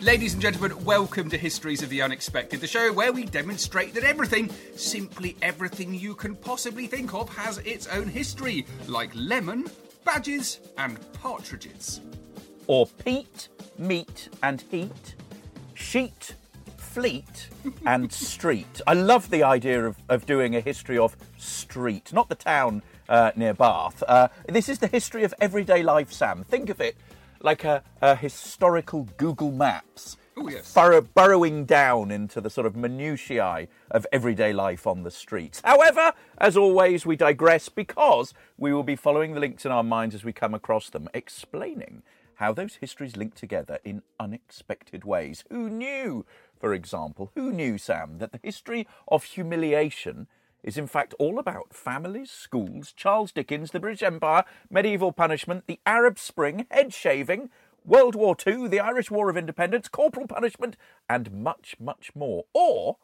Ladies and gentlemen, welcome to Histories of the Unexpected, the show where we demonstrate that everything, simply everything you can possibly think of, has its own history, like lemon, badges, and partridges. or peat, meat, and heat, sheet, fleet, and street. I love the idea of, of doing a history of street, not the town uh, near Bath. Uh, this is the history of everyday life, Sam. Think of it like a, a historical Google Maps. Oh, yes. Burrow, burrowing down into the sort of minutiae of everyday life on the streets. However, as always, we digress because we will be following the links in our minds as we come across them, explaining how those histories link together in unexpected ways. Who knew, for example, who knew, Sam, that the history of humiliation is in fact all about families, schools, Charles Dickens, the British Empire, medieval punishment, the Arab Spring, head shaving, World War II, the Irish War of Independence, corporal punishment, and much, much more. Or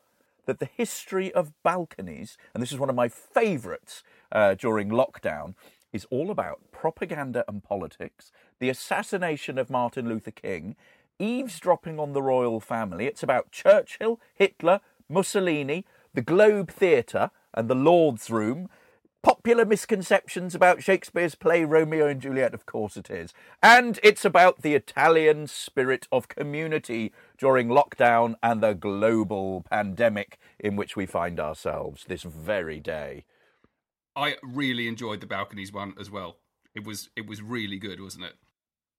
that the history of balconies, and this is one of my favourites uh, during lockdown, is all about propaganda and politics, the assassination of Martin Luther King, eavesdropping on the royal family. It's about Churchill, Hitler, Mussolini, the Globe Theatre, and the Lord's Room. Popular misconceptions about Shakespeare's play Romeo and Juliet, of course it is. And it's about the Italian spirit of community during lockdown and the global pandemic in which we find ourselves this very day. I really enjoyed the balconies one as well. It was it was really good, wasn't it?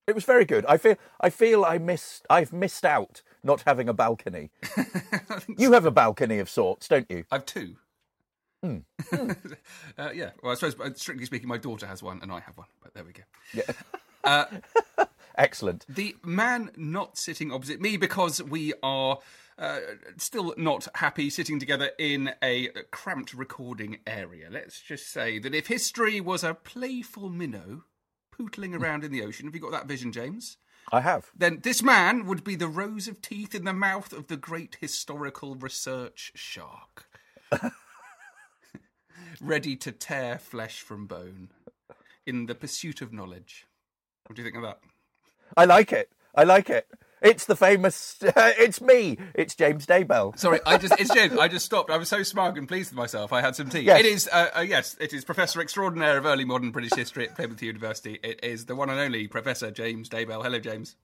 It was very good. I feel I feel I missed I've missed out not having a balcony. you have a balcony of sorts, don't you? I've two. uh, yeah. Well, I suppose, uh, strictly speaking, my daughter has one and I have one. But there we go. Excellent. The man not sitting opposite me because we are uh, still not happy sitting together in a cramped recording area. Let's just say that if history was a playful minnow pootling around in the ocean, have you got that vision, James? I have. Then this man would be the rows of teeth in the mouth of the great historical research shark. Ready to tear flesh from bone in the pursuit of knowledge. What do you think of that? I like it. I like it. It's the famous. it's me. It's James Daybell. Sorry, I just it's James. I just stopped. I was so smug and pleased with myself. I had some tea. Yes. It is uh, uh, yes, it is Professor Extraordinaire of Early Modern British History at Plymouth University. It is the one and only Professor James Daybell. Hello, James.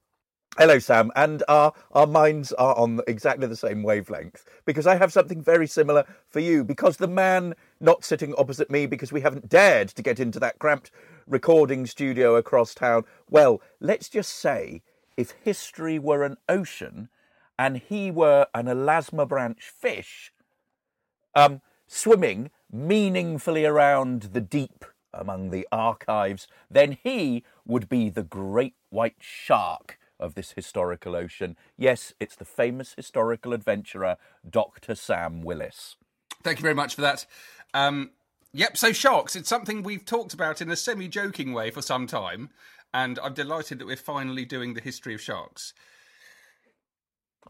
Hello, Sam. And our our minds are on exactly the same wavelength because I have something very similar for you. Because the man not sitting opposite me, because we haven't dared to get into that cramped recording studio across town. Well, let's just say if history were an ocean and he were an elasmobranch fish, um, swimming meaningfully around the deep among the archives, then he would be the great white shark of this historical ocean. Yes, it's the famous historical adventurer, Dr. Sam Willis. Thank you very much for that. Um, yep, so sharks, it's something we've talked about in a semi joking way for some time, and I'm delighted that we're finally doing the history of sharks.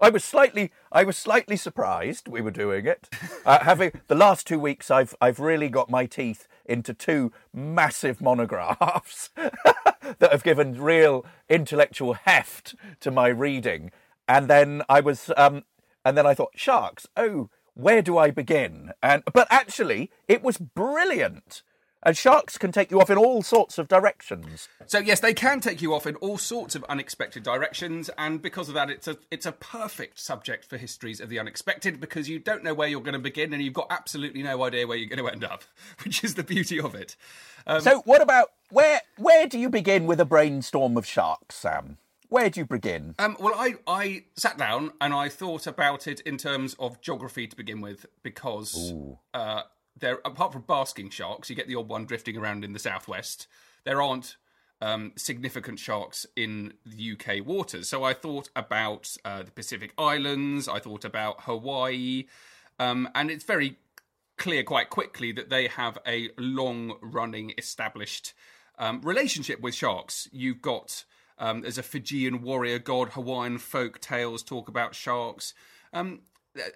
I was slightly, I was slightly surprised we were doing it. Uh, having the last two weeks, I've, I've really got my teeth into two massive monographs that have given real intellectual heft to my reading. And then I was, um, and then I thought, sharks. Oh, where do I begin? And but actually, it was brilliant. And sharks can take you off in all sorts of directions. So yes, they can take you off in all sorts of unexpected directions, and because of that, it's a it's a perfect subject for histories of the unexpected because you don't know where you're going to begin, and you've got absolutely no idea where you're going to end up, which is the beauty of it. Um, so, what about where where do you begin with a brainstorm of sharks, Sam? Where do you begin? Um, well, I, I sat down and I thought about it in terms of geography to begin with because uh, there, apart from basking sharks, you get the odd one drifting around in the southwest. There aren't um, significant sharks in the UK waters. So I thought about uh, the Pacific Islands. I thought about Hawaii, um, and it's very clear quite quickly that they have a long-running, established um, relationship with sharks. You've got um, there's a Fijian warrior god. Hawaiian folk tales talk about sharks. Um,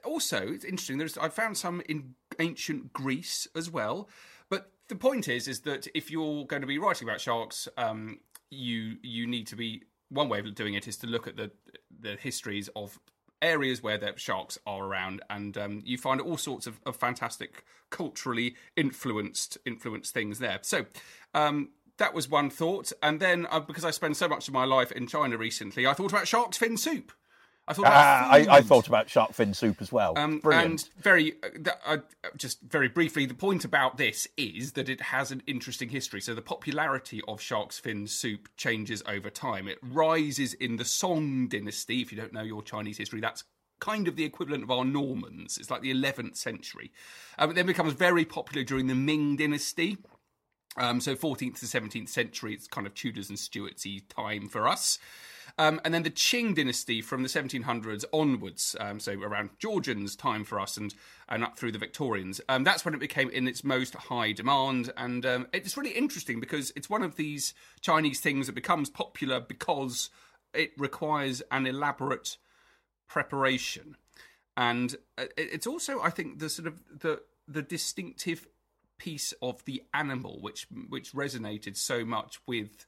also, it's interesting. There's I found some in ancient Greece as well. But the point is, is that if you're going to be writing about sharks, um, you you need to be one way of doing it is to look at the the histories of areas where the sharks are around, and um, you find all sorts of, of, fantastic culturally influenced influenced things there. So, um, that was one thought. And then, uh, because I spend so much of my life in China recently, I thought about shark's fin soup. I thought, ah, I, I, thought about shark fin soup as well. Um, and very, uh, uh, just very briefly, the point about this is that it has an interesting history. So the popularity of shark's fin soup changes over time. It rises in the Song dynasty. If you don't know your Chinese history, that's kind of the equivalent of our Normans. It's like the 11th century. Um, it then becomes very popular during the Ming dynasty. Um, so 14th to 17th century, it's kind of Tudors and Stuartsy time for us. Um, and then the Qing dynasty from the 1700s onwards, um, so around Georgians' time for us and, and up through the Victorians. Um, that's when it became in its most high demand. And um, it's really interesting because it's one of these Chinese things that becomes popular because it requires an elaborate preparation. And uh, it's also, I think, the sort of the the distinctive piece of the animal, which which resonated so much with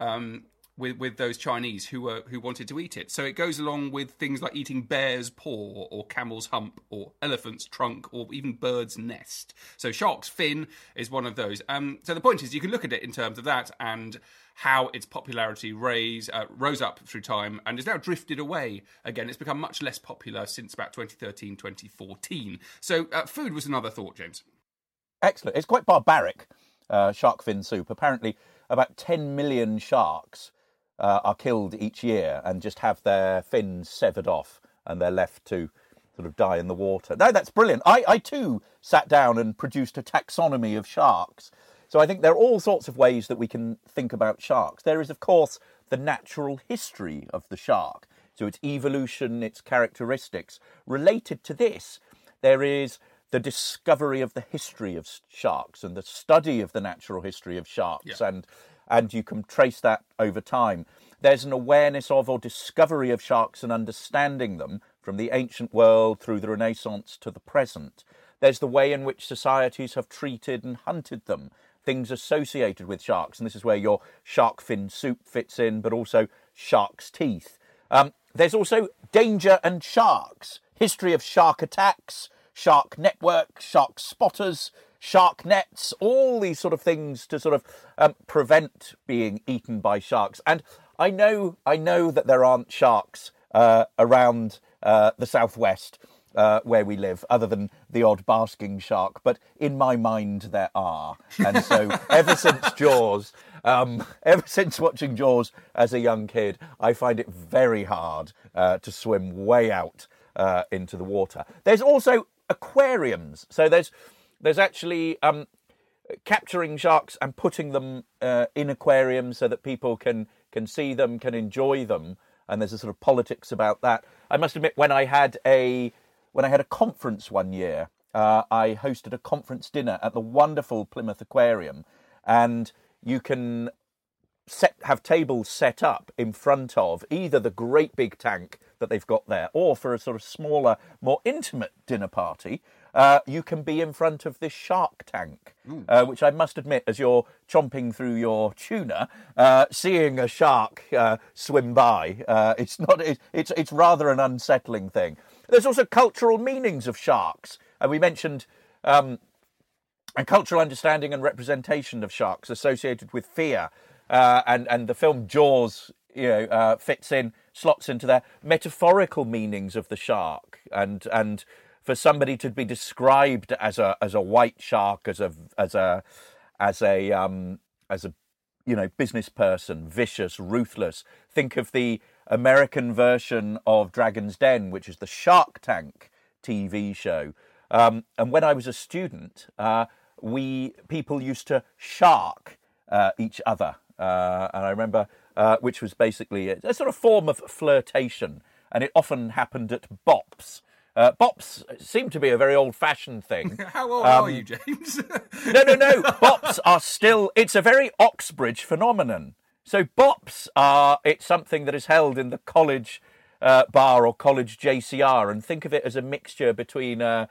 um, with with those Chinese who were who wanted to eat it. So it goes along with things like eating bear's paw or camel's hump or elephant's trunk or even bird's nest. So shark's fin is one of those. Um, so the point is, you can look at it in terms of that and how its popularity raise, uh, rose up through time and is now drifted away again. It's become much less popular since about 2013, 2014. So uh, food was another thought, James. Excellent. It's quite barbaric, uh, shark fin soup. Apparently, about 10 million sharks uh, are killed each year and just have their fins severed off and they're left to sort of die in the water. No, that's brilliant. I, I too sat down and produced a taxonomy of sharks. So I think there are all sorts of ways that we can think about sharks. There is, of course, the natural history of the shark. So its evolution, its characteristics. Related to this, there is the discovery of the history of sharks and the study of the natural history of sharks yeah. and and you can trace that over time. There's an awareness of or discovery of sharks and understanding them from the ancient world through the renaissance to the present. There's the way in which societies have treated and hunted them things associated with sharks and this is where your shark fin soup fits in but also shark's teeth. Um, there's also danger and sharks history of shark attacks Shark Network, Shark Spotters, shark nets, all these sort of things to sort of um, prevent being eaten by sharks. And I know, I know that there aren't sharks uh, around uh, the southwest uh, where we live, other than the odd basking shark. But in my mind, there are. And so, ever since Jaws, um, ever since watching Jaws as a young kid, I find it very hard uh, to swim way out uh, into the water. There's also aquariums. So there's there's actually um, capturing sharks and putting them uh, in aquariums so that people can can see them, can enjoy them, and there's a sort of politics about that. I must admit, when I had a when I had a conference one year, uh, I hosted a conference dinner at the wonderful Plymouth Aquarium, and you can set have tables set up in front of either the great big tank that they've got there, or for a sort of smaller, more intimate dinner party, uh, you can be in front of this shark tank, uh, which I must admit, as you're chomping through your tuna, uh, seeing a shark uh, swim by, uh, it's not. It, it's it's rather an unsettling thing. there's also cultural meanings of sharks, and we mentioned um, and cultural understanding and representation of sharks associated with fear, uh, and and the film Jaws, you know, uh, fits in slots into their metaphorical meanings of the shark, and and for somebody to be described as a as a white shark, as a as a as a um, as a you know business person, vicious, ruthless. Think of the American version of Dragon's Den, which is the Shark Tank TV show. Um, and when I was a student, uh, we people used to shark uh, each other, uh, and I remember uh, which was basically a, a, sort of form of flirtation, and it often happened at bops. Uh, bops seem to be a very old-fashioned thing. How old um, are you, James? no, no, no. Bops are still. It's a very Oxbridge phenomenon. So bops are. It's something that is held in the college uh, bar or college JCR, and think of it as a mixture between a,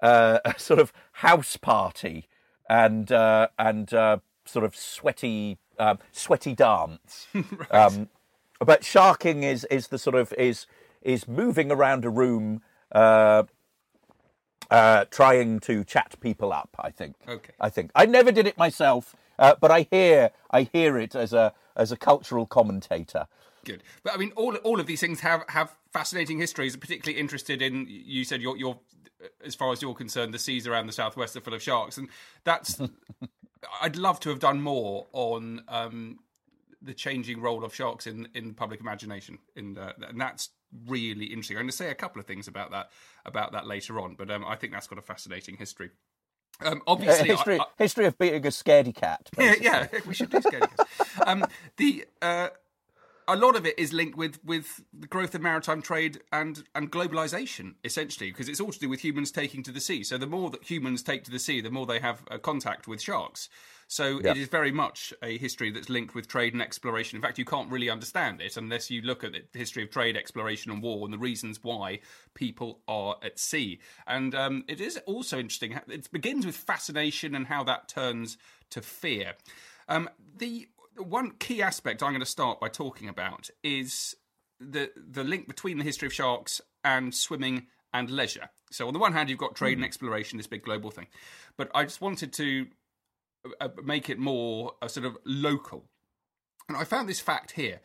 a sort of house party and uh, and uh, sort of sweaty um, sweaty dance. right. um, but sharking is is the sort of is is moving around a room uh, uh, trying to chat people up. I think. Okay. I think I never did it myself, uh, but I hear I hear it as a as a cultural commentator. Good, but I mean, all all of these things have have fascinating histories. Particularly interested in you said you're, you're as far as you're concerned, the seas around the southwest are full of sharks, and that's. I'd love to have done more on um, the changing role of sharks in in public imagination, in uh, and that's really interesting. I'm going to say a couple of things about that about that later on, but um, I think that's got a fascinating history. Um, obviously, uh, history, I, I, history of beating a scaredy cat. Yeah, yeah, we should do scaredy cats. um, the uh, a lot of it is linked with with the growth of maritime trade and and globalization, essentially, because it's all to do with humans taking to the sea. So the more that humans take to the sea, the more they have a contact with sharks. So it is very much a history that's linked with trade and exploration. In fact, you can't really understand it unless you look at the history of trade, exploration, and war, and the reasons why people are at sea. And um, it is also interesting. It begins with fascination and how that turns to fear. Um, the one key aspect I'm going to start by talking about is the the link between the history of sharks and swimming and leisure. So on the one hand, you've got trade mm. and hmm. exploration, this big global thing, but I just wanted to uh, make it more uh, sort of local. And I found this fact here.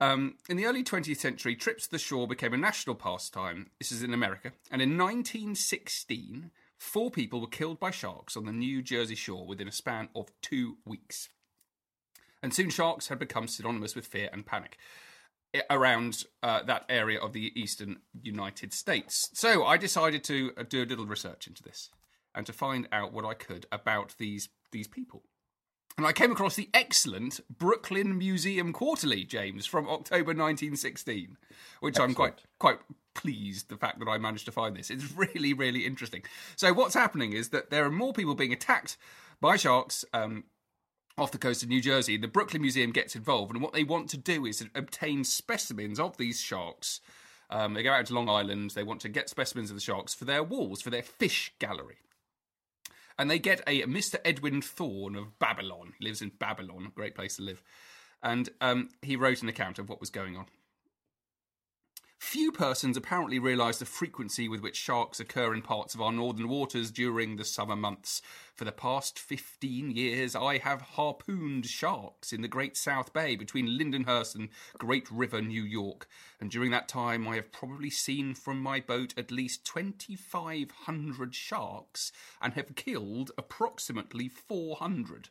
Um, in the early 20th century, trips to the shore became a national pastime. This is in America. And in 1916, four people were killed by sharks on the New Jersey shore within a span of two weeks and soon sharks had become synonymous with fear and panic around uh, that area of the eastern United States. So I decided to uh, do a little research into this and to find out what I could about these these people. And I came across the excellent Brooklyn Museum Quarterly, James, from October 1916, which excellent. I'm quite quite pleased the fact that I managed to find this. It's really really interesting. So what's happening is that there are more people being attacked by sharks um, off the coast of New Jersey. The Brooklyn Museum gets involved, and what they want to do is obtain specimens of these sharks. Um, they go out to Long Island. They want to get specimens of the sharks for their walls, for their fish gallery. And they get a Mr. Edwin Thorne of Babylon. He lives in Babylon, a great place to live. And um, he wrote an account of what was going on. Few persons apparently realise the frequency with which sharks occur in parts of our northern waters during the summer months. For the past 15 years, I have harpooned sharks in the Great South Bay between Lindenhurst and Great River, New York. And during that time, I have probably seen from my boat at least 2,500 sharks and have killed approximately 400.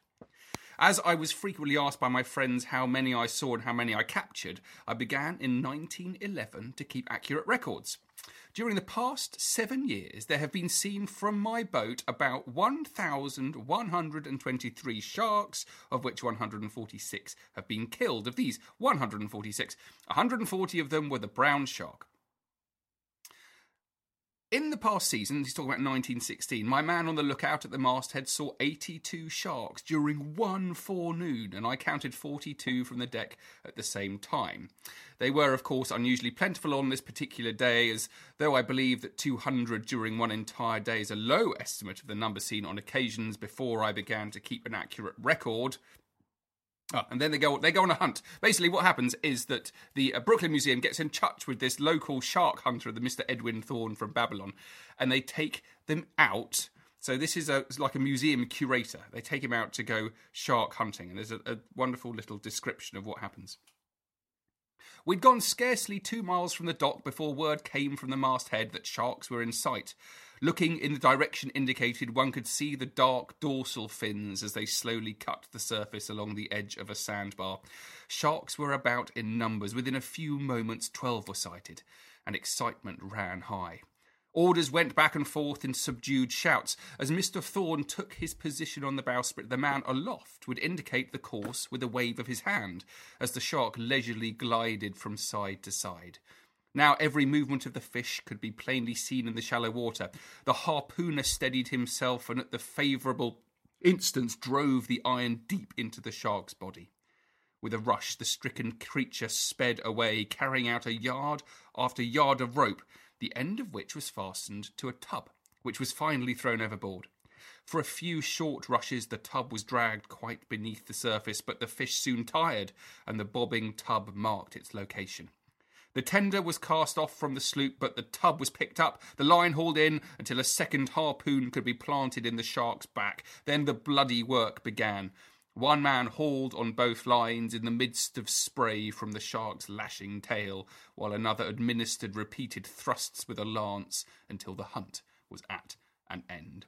As I was frequently asked by my friends how many I saw and how many I captured, I began in 1911 to keep accurate records. During the past seven years, there have been seen from my boat about 1,123 sharks, of which 146 have been killed. Of these 146, 140 of them were the brown shark. In the past season, he's talking about 1916, my man on the lookout at the masthead saw 82 sharks during one forenoon, and I counted 42 from the deck at the same time. They were, of course, unusually plentiful on this particular day, as though I believe that 200 during one entire day is a low estimate of the number seen on occasions before I began to keep an accurate record, Oh, and then they go they go on a hunt. Basically, what happens is that the uh, Brooklyn Museum gets in touch with this local shark hunter, the Mr. Edwin Thorne from Babylon, and they take them out. So this is a like a museum curator. They take him out to go shark hunting, and there's a, a wonderful little description of what happens. We'd gone scarcely two miles from the dock before word came from the masthead that sharks were in sight. Looking in the direction indicated, one could see the dark dorsal fins as they slowly cut the surface along the edge of a sandbar. Sharks were about in numbers. Within a few moments, twelve were sighted, and excitement ran high. Orders went back and forth in subdued shouts. As Mr. Thorne took his position on the bowsprit, the man aloft would indicate the course with a wave of his hand as the shark leisurely glided from side to side. Now every movement of the fish could be plainly seen in the shallow water. The harpooner steadied himself and at the favourable instant drove the iron deep into the shark's body. With a rush, the stricken creature sped away, carrying out a yard after yard of rope, the end of which was fastened to a tub, which was finally thrown overboard. For a few short rushes, the tub was dragged quite beneath the surface, but the fish soon tired, and the bobbing tub marked its location. The tender was cast off from the sloop, but the tub was picked up, the line hauled in until a second harpoon could be planted in the shark's back. Then the bloody work began. One man hauled on both lines in the midst of spray from the shark's lashing tail, while another administered repeated thrusts with a lance until the hunt was at an end.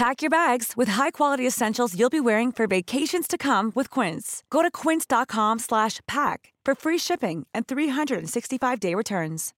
Pack your bags with high-quality essentials you'll be wearing for vacations to come with Quince. Go to quince.com slash pack for free shipping and 365-day returns.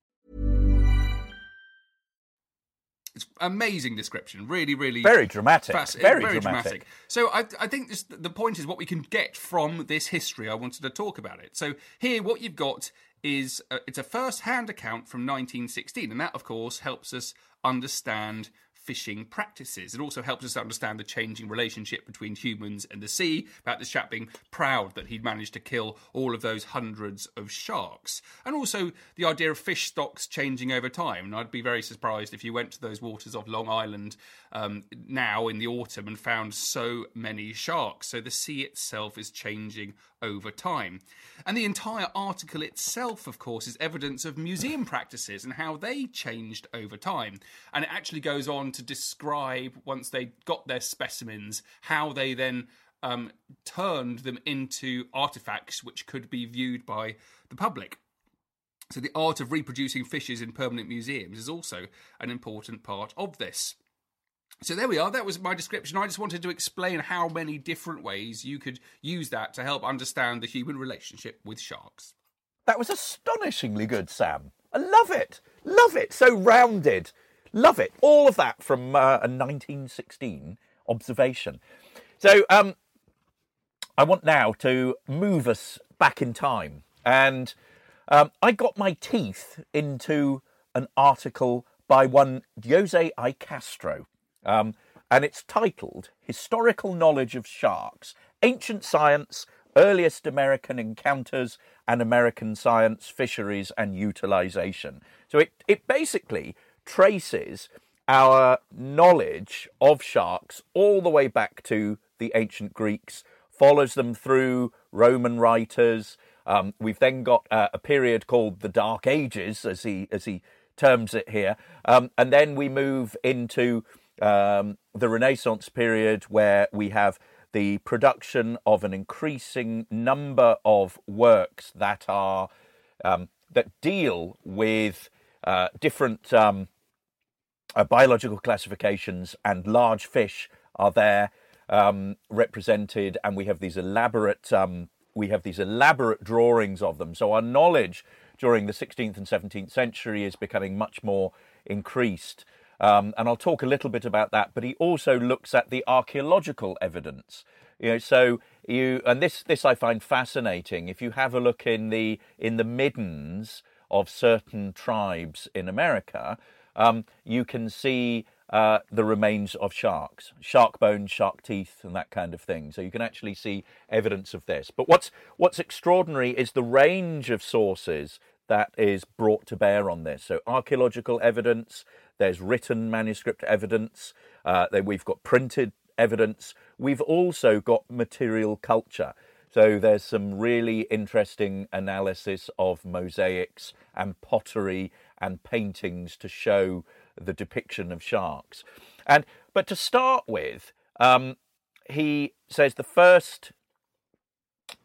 It's amazing description. Really, really Very dramatic. Fast, Very very dramatic. So I, I think this, the point is what we can get from this history. I wanted to talk about it. So here, what you've got is a, it's a first-hand account from 1916, and that, of course, helps us understand fishing practices. It also helps us understand the changing relationship between humans and the sea, about this chap being proud that he'd managed to kill all of those hundreds of sharks. And also the idea of fish stocks changing over time. And I'd be very surprised if you went to those waters of Long Island um, now in the autumn and found so many sharks. So the sea itself is changing over time. And the entire article itself, of course, is evidence of museum practices and how they changed over time. And it actually goes on to describe, once they got their specimens, how they then um, turned them into artifacts which could be viewed by the public. So, the art of reproducing fishes in permanent museums is also an important part of this. So there we are. That was my description. I just wanted to explain how many different ways you could use that to help understand the human relationship with sharks. That was astonishingly good, Sam. I love it. Love it. So rounded. Love it. All of that from uh, a 1916 observation. So um, I want now to move us back in time. And um, I got my teeth into an article by one Jose I. Castro. Um, and it's titled Historical Knowledge of Sharks Ancient Science, earliest American encounters and American science, fisheries, and utilization. So it, it basically traces our knowledge of sharks all the way back to the ancient Greeks, follows them through Roman writers. Um, we've then got uh, a period called the Dark Ages, as he as he terms it here, um, and then we move into um, the Renaissance period, where we have the production of an increasing number of works that are um, that deal with uh, different um, uh, biological classifications, and large fish are there um, represented, and we have these elaborate um, we have these elaborate drawings of them. So our knowledge during the 16th and 17th century is becoming much more increased. Um, and I'll talk a little bit about that. But he also looks at the archaeological evidence. You know, so you and this this I find fascinating. If you have a look in the in the middens of certain tribes in America, um, you can see uh, the remains of sharks, shark bones, shark teeth, and that kind of thing. So you can actually see evidence of this. But what's what's extraordinary is the range of sources that is brought to bear on this. So archaeological evidence, there's written manuscript evidence, uh, we've got printed evidence. We've also got material culture. So there's some really interesting analysis of mosaics and pottery and paintings to show the depiction of sharks. And but to start with, um, he says the first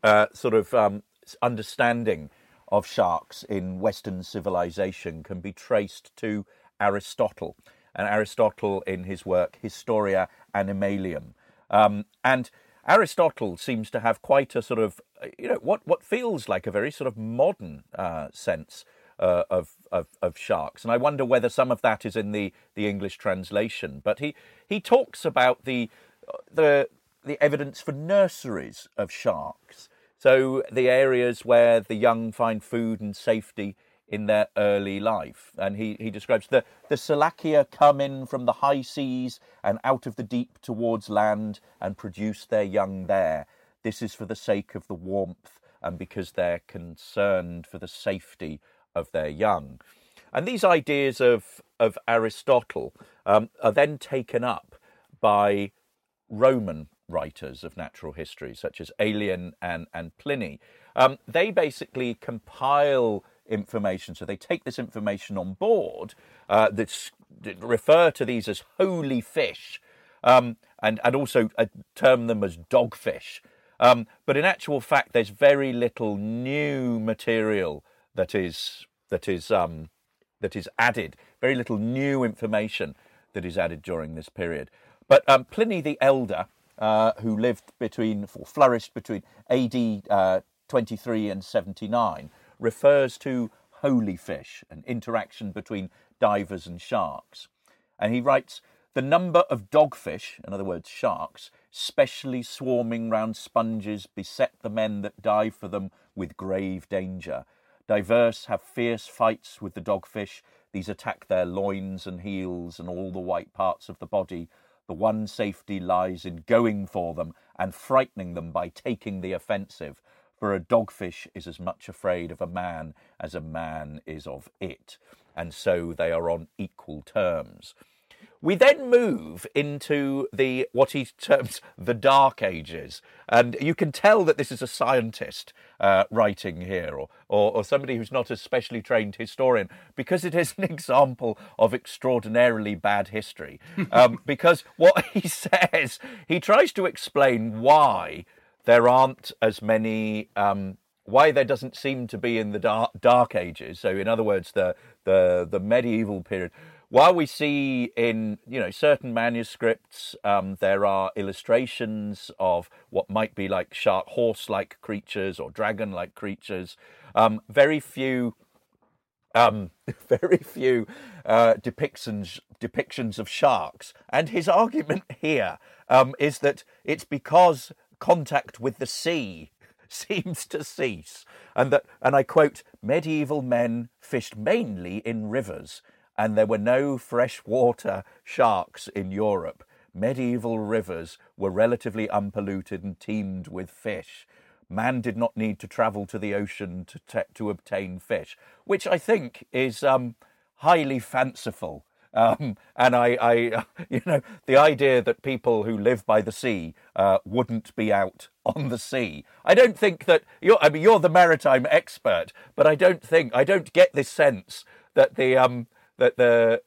uh, sort of um, understanding of sharks in Western civilization can be traced to Aristotle, and Aristotle in his work Historia Animalium. Um, and Aristotle seems to have quite a sort of, you know, what, what feels like a very sort of modern uh, sense uh, of, of, of sharks, and I wonder whether some of that is in the, the English translation. But he he talks about the the the evidence for nurseries of sharks, so the areas where the young find food and safety in their early life. And he, he describes the, the Selachia come in from the high seas and out of the deep towards land and produce their young there. This is for the sake of the warmth and because they're concerned for the safety of their young. And these ideas of, of Aristotle um, are then taken up by Roman writers of natural history, such as Aelian and, and Pliny. Um, they basically compile information. So they take this information on board, uh, that refer to these as holy fish, um, and, and also uh, term them as dogfish. Um, but in actual fact, there's very little new material that is that is um, that is added. Very little new information that is added during this period. But um, Pliny the Elder, uh, who lived between or flourished between AD uh, 23 and 79, refers to holy fish, an interaction between divers and sharks. And he writes, the number of dogfish, in other words, sharks, specially swarming round sponges, beset the men that dive for them with grave danger, Diverse have fierce fights with the dogfish. These attack their loins and heels and all the white parts of the body. The one safety lies in going for them and frightening them by taking the offensive. For a dogfish is as much afraid of a man as a man is of it, and so they are on equal terms. We then move into the what he terms the Dark Ages, and you can tell that this is a scientist uh, writing here, or, or, or somebody who's not a specially trained historian, because it is an example of extraordinarily bad history. Um, because what he says, he tries to explain why there aren't as many. Um, why there doesn't seem to be in the dark, dark ages. So, in other words, the the the medieval period while we see in you know certain manuscripts um, there are illustrations of what might be like shark horse-like creatures or dragon-like creatures, um, very few. Um, very few uh, depictions depictions of sharks, and his argument here um, is that it's because contact with the sea seems to cease, and that, and I quote, medieval men fished mainly in rivers, and there were no freshwater sharks in Europe. Medieval rivers were relatively unpolluted and teemed with fish. man did not need to travel to the ocean to te- to obtain fish, which I think is um, highly fanciful. Um, and I, I, you know, the idea that people who live by the sea uh, wouldn't be out on the sea. I don't think that you're. I mean, you're the maritime expert, but I don't think I don't get this sense that the um, that the,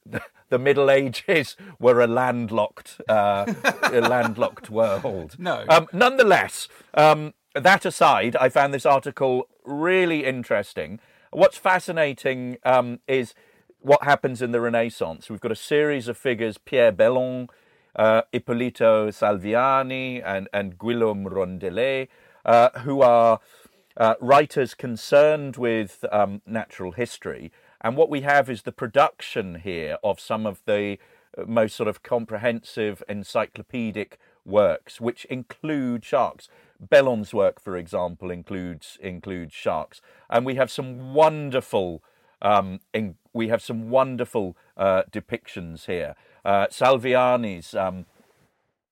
the Middle Ages were a landlocked uh, a landlocked world. No. Um, nonetheless, um, that aside, I found this article really interesting. What's fascinating um, is what happens in the Renaissance. We've got a series of figures: Pierre Belon, uh, Ippolito Salviani, and and Guillaume Rondelet, uh, who are uh, writers concerned with um, natural history. And what we have is the production here of some of the most sort of comprehensive encyclopedic works, which include sharks. Belon's work, for example, includes includes sharks, and we have some wonderful um, in, we have some wonderful uh, depictions here. Uh, Salviani's um,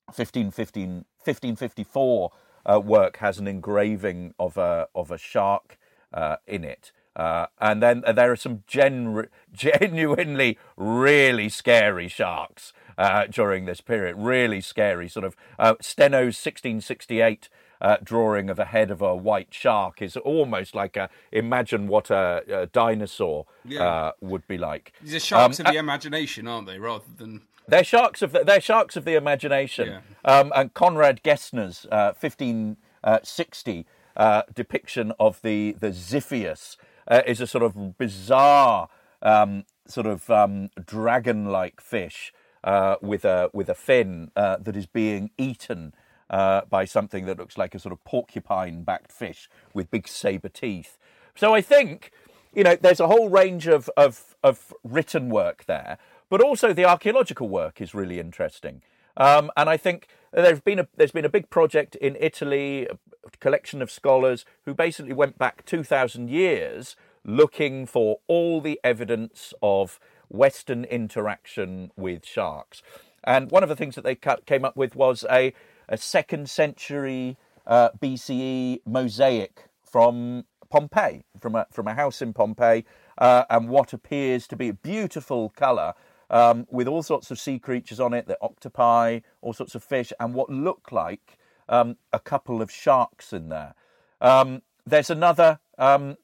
1515, 1554 uh, work has an engraving of a of a shark uh, in it. Uh, and then there are some gen- genuinely really scary sharks uh, during this period. Really scary, sort of. Uh, Steno's 1668 uh, drawing of a head of a white shark is almost like a imagine what a, a dinosaur Yeah. uh, would be like. These are sharks Um, of the imagination, aren't they? Rather than They're sharks of the, they're sharks of the imagination. Um, and Conrad Gessner's uh, 1560 uh, depiction of the the Ziphius uh, is a sort of bizarre um, sort of um, dragon-like fish uh, with a with a fin uh, that is being eaten. Uh, by something that looks like a sort of porcupine-backed fish with big saber teeth. So I think you know, there's a whole range of, of, of written work there, but also the archaeological work is really interesting. Um, and I think there's been a there's been a big project in Italy, a collection of scholars who basically went back 2,000 years looking for all the evidence of Western interaction with sharks. And one of the things that they came up with was a, a second century uh, BCE mosaic from Pompeii, from a, from a house in Pompeii, uh, and what appears to be a beautiful colour um, with all sorts of sea creatures on it, the octopi, all sorts of fish, and what look like um, a couple of sharks in there. Um, there's another um,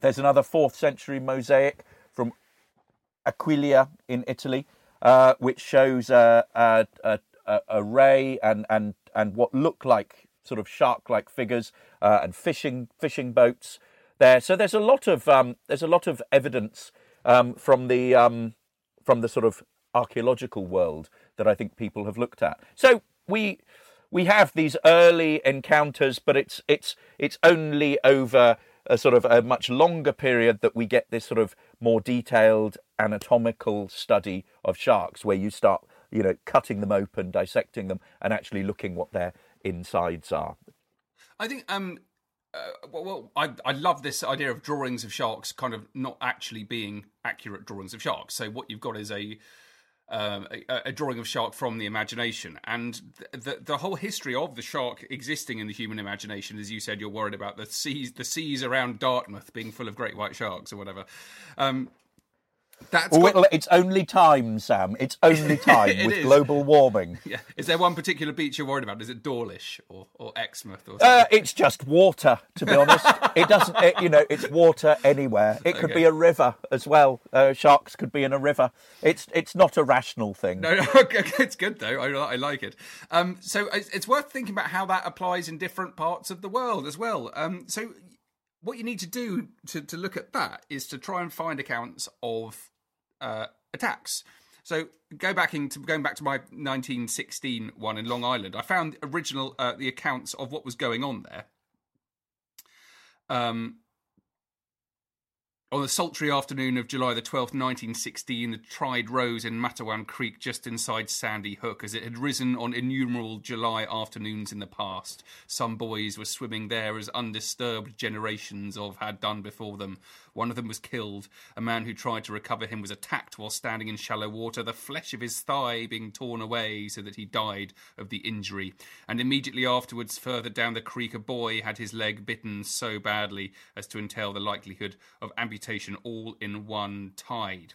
there's another fourth century mosaic from Aquileia in Italy, uh, which shows a, a, a, a, a ray and, and, and what look like sort of shark-like figures uh, and fishing fishing boats there. So there's a lot of um, there's a lot of evidence um, from the um, from the sort of archaeological world that I think people have looked at. So we we have these early encounters, but it's it's it's only over a sort of a much longer period that we get this sort of more detailed anatomical study of sharks, where you start you know cutting them open, dissecting them, and actually looking what their insides are. I think um uh, well, well I I love this idea of drawings of sharks kind of not actually being accurate drawings of sharks. So what you've got is a um, a, a drawing of shark from the imagination, and the, the the whole history of the shark existing in the human imagination, as you said, you're worried about the seas the seas around Dartmouth being full of great white sharks or whatever. Um, that's Well, it's only time, Sam. It's only time It with is. global warming. yeah. Is there one particular beach you're worried about? Is it Dawlish or, or Exmouth or something? Uh, it's just water, to be honest. it doesn't, it, you know, it's water anywhere. It could Okay. be a river as well. Uh, sharks could be in a river. It's it's not a rational thing. No, no, it's good though. I, I like it. Um, so it's it's worth thinking about how that applies in different parts of the world as well. Um, so what you need to do to, to look at that is to try and find accounts of uh, attacks. So go back into going back to my 1916 one in Long Island. I found original uh, the accounts of what was going on there. Um, On the sultry afternoon of July the 12th, 1916, the tide rose in Matawan Creek just inside Sandy Hook as it had risen on innumerable July afternoons in the past. Some boys were swimming there as undisturbed generations of had done before them. One of them was killed. A man who tried to recover him was attacked while standing in shallow water, the flesh of his thigh being torn away so that he died of the injury. And immediately afterwards, further down the creek, a boy had his leg bitten so badly as to entail the likelihood of amputation all in one tide.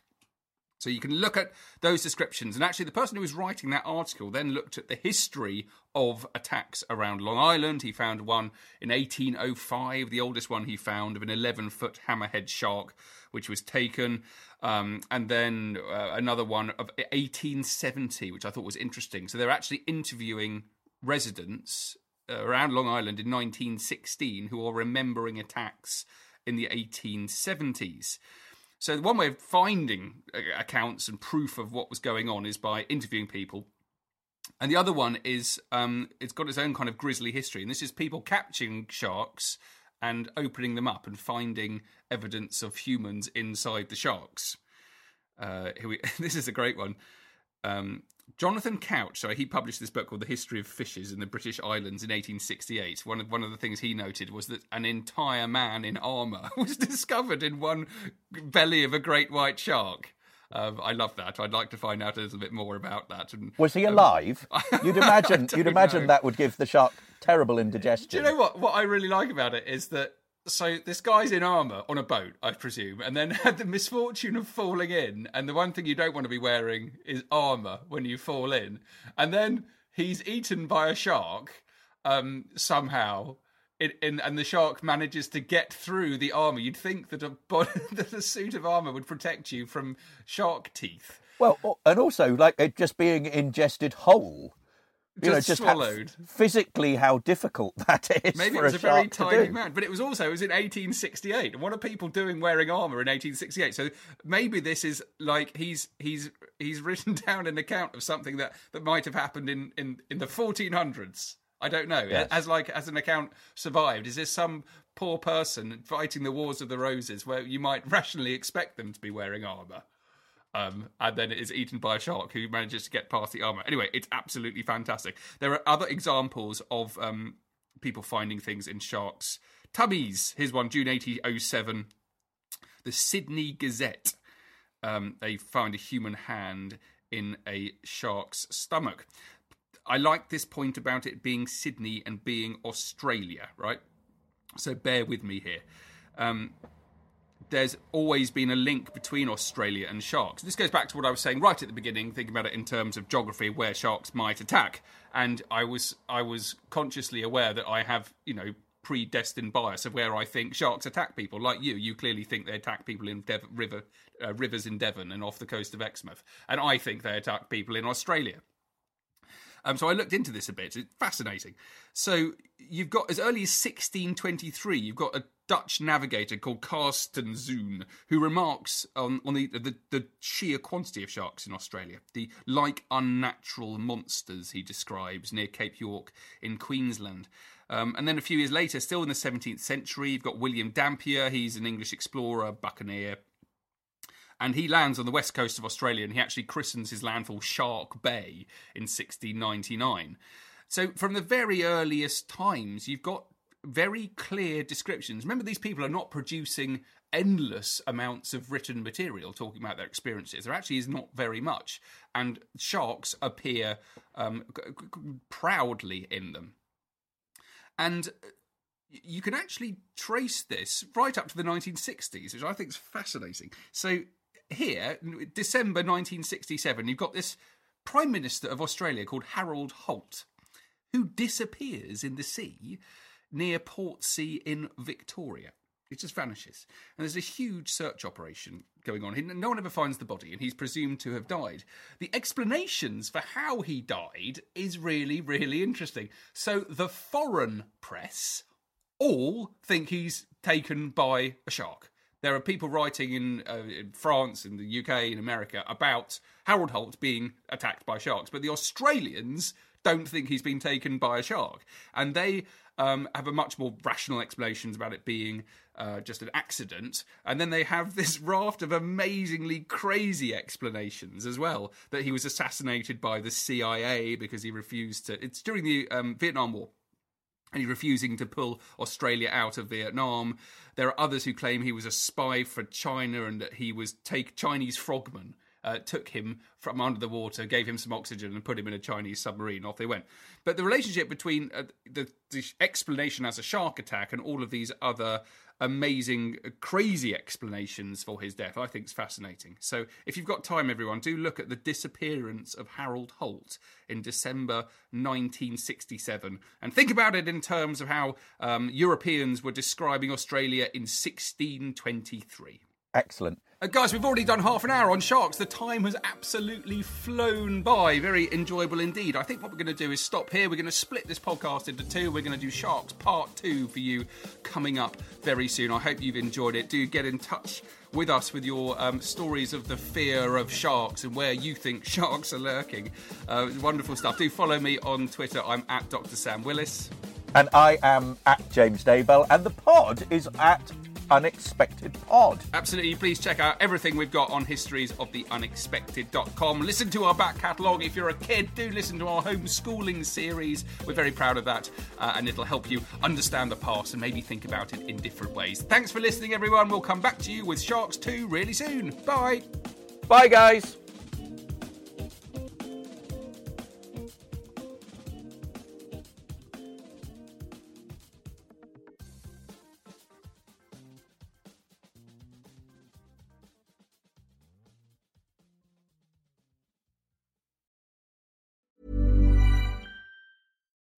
So you can look at those descriptions. And actually, the person who was writing that article then looked at the history of attacks around Long Island. He found one in 1805, the oldest one he found of an 11 foot hammerhead shark, which was taken. Um, and then uh, another one of 1870, which I thought was interesting. So they're actually interviewing residents around Long Island in 1916 who are remembering attacks in the 1870s. So one way of finding uh, accounts and proof of what was going on is by interviewing people. And the other one is um, it's got its own kind of grisly history, and this is people capturing sharks and opening them up and finding evidence of humans inside the sharks. Uh, we, this is a great one. Um, Jonathan Couch, so he published this book called The History of Fishes in the British Islands in 1868. One of, one of the things he noted was that an entire man in armour was discovered in one belly of a great white shark. Um, I love that. I'd like to find out a little bit more about that. And, Was he um, alive? you'd imagine. You'd imagine know. that would give the shark terrible indigestion. Do you know what? What I really like about it is that so this guy's in armor on a boat, I presume, and then had the misfortune of falling in. And the one thing you don't want to be wearing is armor when you fall in. And then he's eaten by a shark um, somehow. In, in, and the shark manages to get through the armor. You'd think that a that a suit of armor would protect you from shark teeth. Well, and also like it just being ingested whole. You Just know, just how- swallowed. physically how difficult that is. Maybe it was a, a, very tiny man, but it was also it was in 1868. And what are people doing wearing armor in 1868? So maybe this is like he's he's he's written down an account of something that that might have happened in in in the 1400s. I don't know. Yes. As like as an account survived, is this some poor person fighting the wars of the roses where you might rationally expect them to be wearing armor? Um, and then it is eaten by a shark who manages to get past the armor. Anyway, it's absolutely fantastic. There are other examples of um, people finding things in sharks' tummies. Here's one, June 1807. The Sydney Gazette. Um, they found a human hand in a shark's stomach. I like this point about it being Sydney and being Australia, right? So bear with me here. There's always been a link between Australia and sharks. This goes back to what I was saying right at the beginning, thinking about it in terms of geography, where sharks might attack. And I was I was consciously aware that I have you know predestined bias of where I think sharks attack people. Like you, you clearly think they attack people in Dev- river uh, rivers in Devon and off the coast of Exmouth, and I think they attack people in Australia. Um, so I looked into this a bit. It's fascinating. So you've got as early as 1623, you've got a Dutch navigator called Carstenszoon who remarks on, on the, the the sheer quantity of sharks in Australia, the like unnatural monsters he describes near Cape York in Queensland. Um, and then a few years later, still in the 17th century, you've got William Dampier. He's an English explorer, buccaneer, and he lands on the west coast of Australia and he actually christens his landfall Shark Bay in 1699. So, from the very earliest times, you've got very clear descriptions. Remember, these people are not producing endless amounts of written material talking about their experiences. There actually is not very much. And sharks appear um, g- g- proudly in them. And you can actually trace this right up to the 1960s, which I think is fascinating. So here, December 1967, you've got this Prime Minister of Australia called Harold Holt, who disappears in the sea near Portsea in Victoria. It just vanishes. And there's a huge search operation going on. No one ever finds the body, and he's presumed to have died. The explanations for how he died is really, really interesting. So the foreign press all think he's taken by a shark. There are people writing in, uh, in France, in the UK, in America about Harold Holt being attacked by sharks, but the Australians don't think he's been taken by a shark, and they um, have a much more rational explanations about it being uh, just an accident. And then they have this raft of amazingly crazy explanations as well that he was assassinated by the CIA because he refused to. It's during the um, Vietnam War. And he's refusing to pull Australia out of Vietnam. There are others who claim he was a spy for China and that he was take Chinese frogmen uh, took him from under the water, gave him some oxygen, and put him in a Chinese submarine. Off they went. But the relationship between uh, the, the explanation as a shark attack and all of these other amazing, uh, crazy explanations for his death, I think is fascinating. So if you've got time, everyone, do look at the disappearance of Harold Holt in December 1967 and think about it in terms of how um, Europeans were describing Australia in 1623. Excellent. Uh, guys, we've already done half an hour on sharks. The time has absolutely flown by. Very enjoyable indeed. I think what we're going to do is stop here. We're going to split this podcast into two. We're going to do sharks part two for you coming up very soon. I hope you've enjoyed it. Do get in touch with us with your um, stories of the fear of sharks and where you think sharks are lurking. Uh, wonderful stuff. Do follow me on Twitter. I'm at Dr. Sam Willis. And I am at James Daybell, and the pod is at Unexpected Pod. Absolutely. Please check out everything we've got on historiesoftheunexpected.com. Listen to our back catalogue. If you're a kid, do listen to our homeschooling series. We're very proud of that, uh, and it'll help you understand the past and maybe think about it in different ways. Thanks for listening, everyone. We'll come back to you with Sharks 2 really soon. Bye. Bye, guys.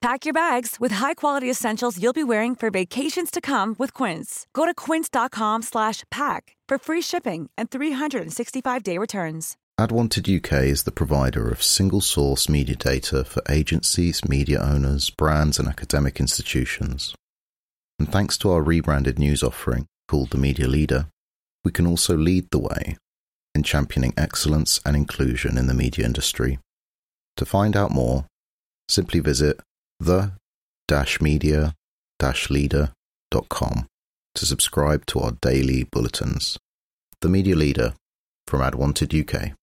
Pack your bags with high-quality essentials you'll be wearing for vacations to come with Quince. Go to quince.com slash pack for free shipping and 365-day returns. AdWanted UK is the provider of single source media data for agencies, media owners, brands, and academic institutions. And thanks to our rebranded news offering called The Media Leader, we can also lead the way in championing excellence and inclusion in the media industry. To find out more, simply visit the-media-leader.com to subscribe to our daily bulletins. The Media Leader from AdWanted UK.